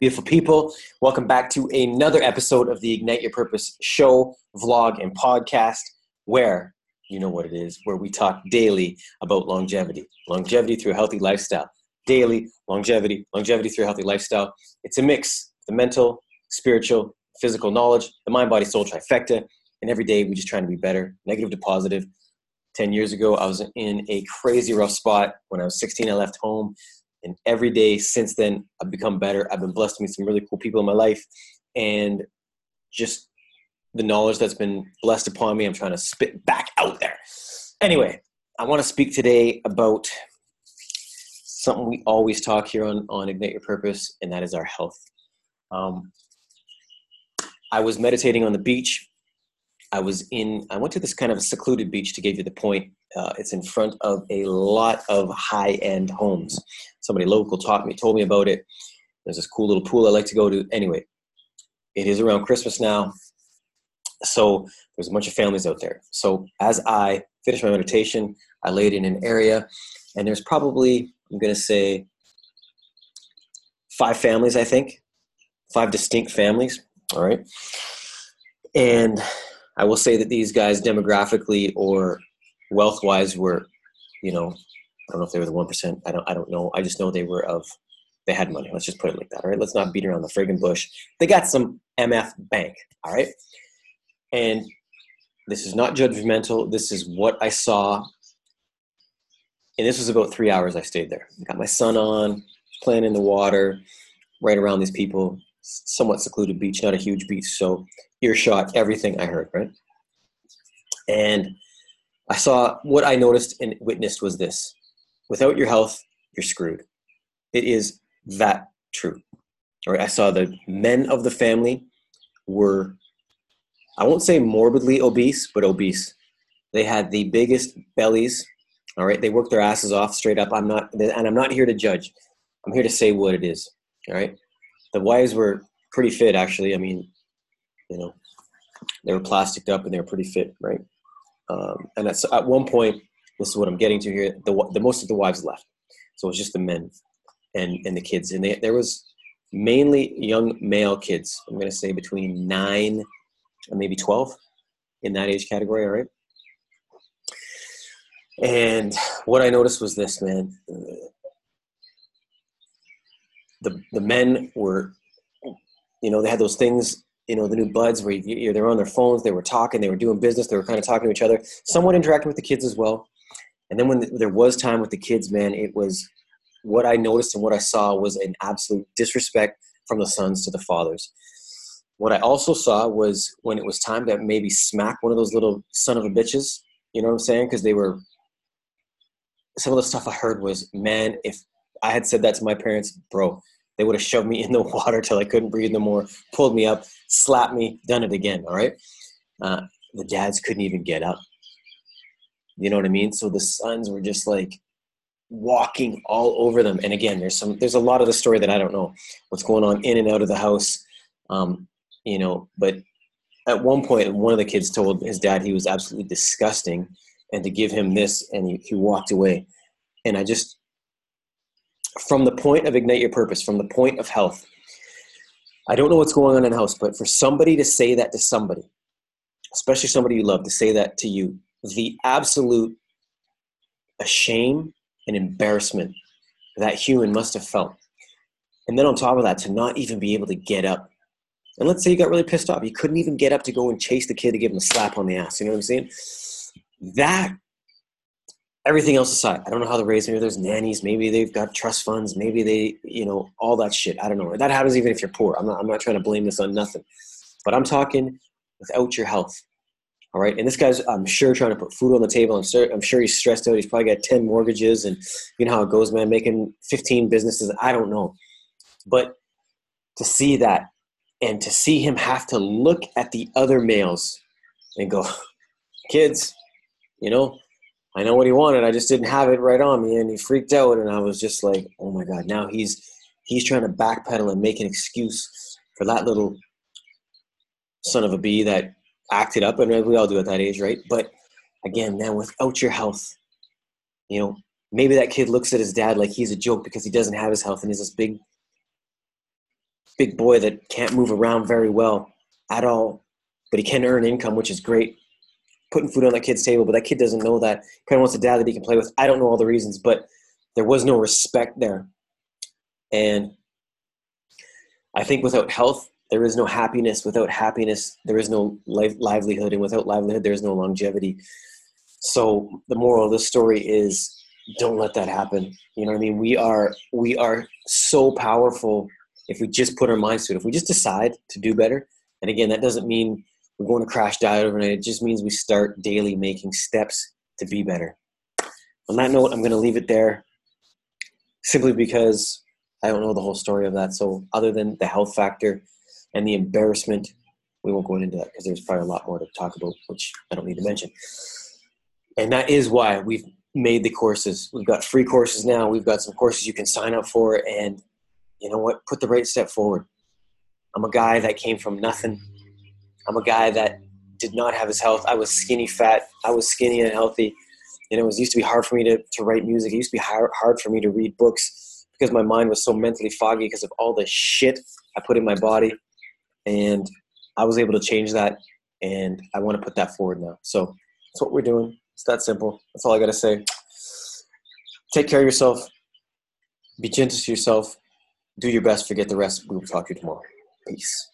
Beautiful people, welcome back to another episode of the Ignite Your Purpose show, vlog, and podcast, where you know what it is, where we talk daily about longevity. Longevity through a healthy lifestyle. Daily longevity, longevity through a healthy lifestyle. It's a mix the mental, spiritual, physical knowledge, the mind, body, soul trifecta. And every day we're just trying to be better, negative to positive. 10 years ago, I was in a crazy rough spot. When I was 16, I left home and every day since then i've become better. I've been blessed to meet some really cool people in my life. And just the knowledge that's been blessed upon me i'm trying to spit back out there. Anyway i want to speak today about something we always talk here on, on ignite your purpose and that is our health. Um, i was meditating on the beach i was in i went to this kind of secluded beach to give you the point uh, it's in front of a lot of high-end homes somebody local taught me, told me about it. There's this cool little pool I like to go to. Anyway, it is around Christmas now. So there's a bunch of families out there. So as I finished my meditation, I laid in an area, and there's probably, I'm going to say, five families, I think, five distinct families. All right. And I will say that these guys, demographically or wealth wise, were, you know, I don't know if they were the one percent. I don't. I don't know. I just know they were of. They had money. Let's just put it like that. All right. Let's not beat around the friggin' bush. They got some MF bank. All right. And this is not judgmental. This is what I saw. And this was about three hours I stayed there. I got my son on, playing in the water, right around these people. Somewhat secluded beach, not a huge beach, so earshot everything I heard. Right. And I saw what I noticed and witnessed was this without your health, you're screwed. It is that true. All right, I saw the men of the family were, I won't say morbidly obese, but obese. They had the biggest bellies. All right, they worked their asses off straight up. I'm not, and I'm not here to judge. I'm here to say what it is. All right, the wives were pretty fit, actually. I mean, you know, they were plasticed up and they were pretty fit, right? Um, and at, at one point, this is what I'm getting to here. The, the most of the wives left, so it was just the men and and the kids, and they, there was mainly young male kids. I'm going to say between nine and maybe twelve in that age category. All right. And what I noticed was this, man. The the men were, you know, they had those things you know the new buds where you, they're on their phones they were talking they were doing business they were kind of talking to each other somewhat interacting with the kids as well and then when there was time with the kids, man, it was what I noticed and what I saw was an absolute disrespect from the sons to the fathers. What I also saw was when it was time to maybe smack one of those little son of a bitches, you know what I'm saying? Because they were, some of the stuff I heard was, man, if I had said that to my parents, bro, they would have shoved me in the water till I couldn't breathe no more, pulled me up, slapped me, done it again, all right? Uh, the dads couldn't even get up. You know what I mean? So the sons were just like walking all over them. And again, there's some there's a lot of the story that I don't know what's going on in and out of the house. Um, you know, but at one point one of the kids told his dad he was absolutely disgusting and to give him this and he, he walked away. And I just from the point of ignite your purpose, from the point of health, I don't know what's going on in the house, but for somebody to say that to somebody, especially somebody you love, to say that to you, the absolute shame and embarrassment that human must have felt. And then on top of that, to not even be able to get up. And let's say you got really pissed off. You couldn't even get up to go and chase the kid to give him a slap on the ass. You know what I'm saying? That, everything else aside, I don't know how they're raised. Maybe there's nannies. Maybe they've got trust funds. Maybe they, you know, all that shit. I don't know. That happens even if you're poor. I'm not, I'm not trying to blame this on nothing. But I'm talking without your health. All right. And this guy's, I'm sure, trying to put food on the table. I'm, sure, I'm sure he's stressed out. He's probably got 10 mortgages and you know how it goes, man, making 15 businesses. I don't know. But to see that and to see him have to look at the other males and go, kids, you know, I know what he wanted. I just didn't have it right on me. And he freaked out. And I was just like, oh my God, now he's, he's trying to backpedal and make an excuse for that little son of a bee that acted up, and we all do at that age, right? But again, man, without your health, you know, maybe that kid looks at his dad like he's a joke because he doesn't have his health and he's this big big boy that can't move around very well at all, but he can earn income, which is great. Putting food on that kid's table, but that kid doesn't know that. Kind of wants a dad that he can play with. I don't know all the reasons, but there was no respect there. And I think without health, there is no happiness. Without happiness, there is no life, livelihood. And without livelihood, there is no longevity. So the moral of the story is don't let that happen. You know what I mean? We are we are so powerful if we just put our minds to it. If we just decide to do better. And again, that doesn't mean we're going to crash diet overnight. It just means we start daily making steps to be better. On that note, I'm going to leave it there simply because I don't know the whole story of that. So, other than the health factor and the embarrassment, we won't go into that because there's probably a lot more to talk about, which I don't need to mention. And that is why we've made the courses. We've got free courses now. We've got some courses you can sign up for, and you know what? Put the right step forward. I'm a guy that came from nothing. I'm a guy that did not have his health. I was skinny fat. I was skinny and healthy. You know, it was used to be hard for me to, to write music. It used to be hard, hard for me to read books because my mind was so mentally foggy because of all the shit I put in my body. And I was able to change that. And I want to put that forward now. So that's what we're doing. It's that simple. That's all I got to say. Take care of yourself. Be gentle to yourself. Do your best. Forget the rest. We will talk to you tomorrow. Peace.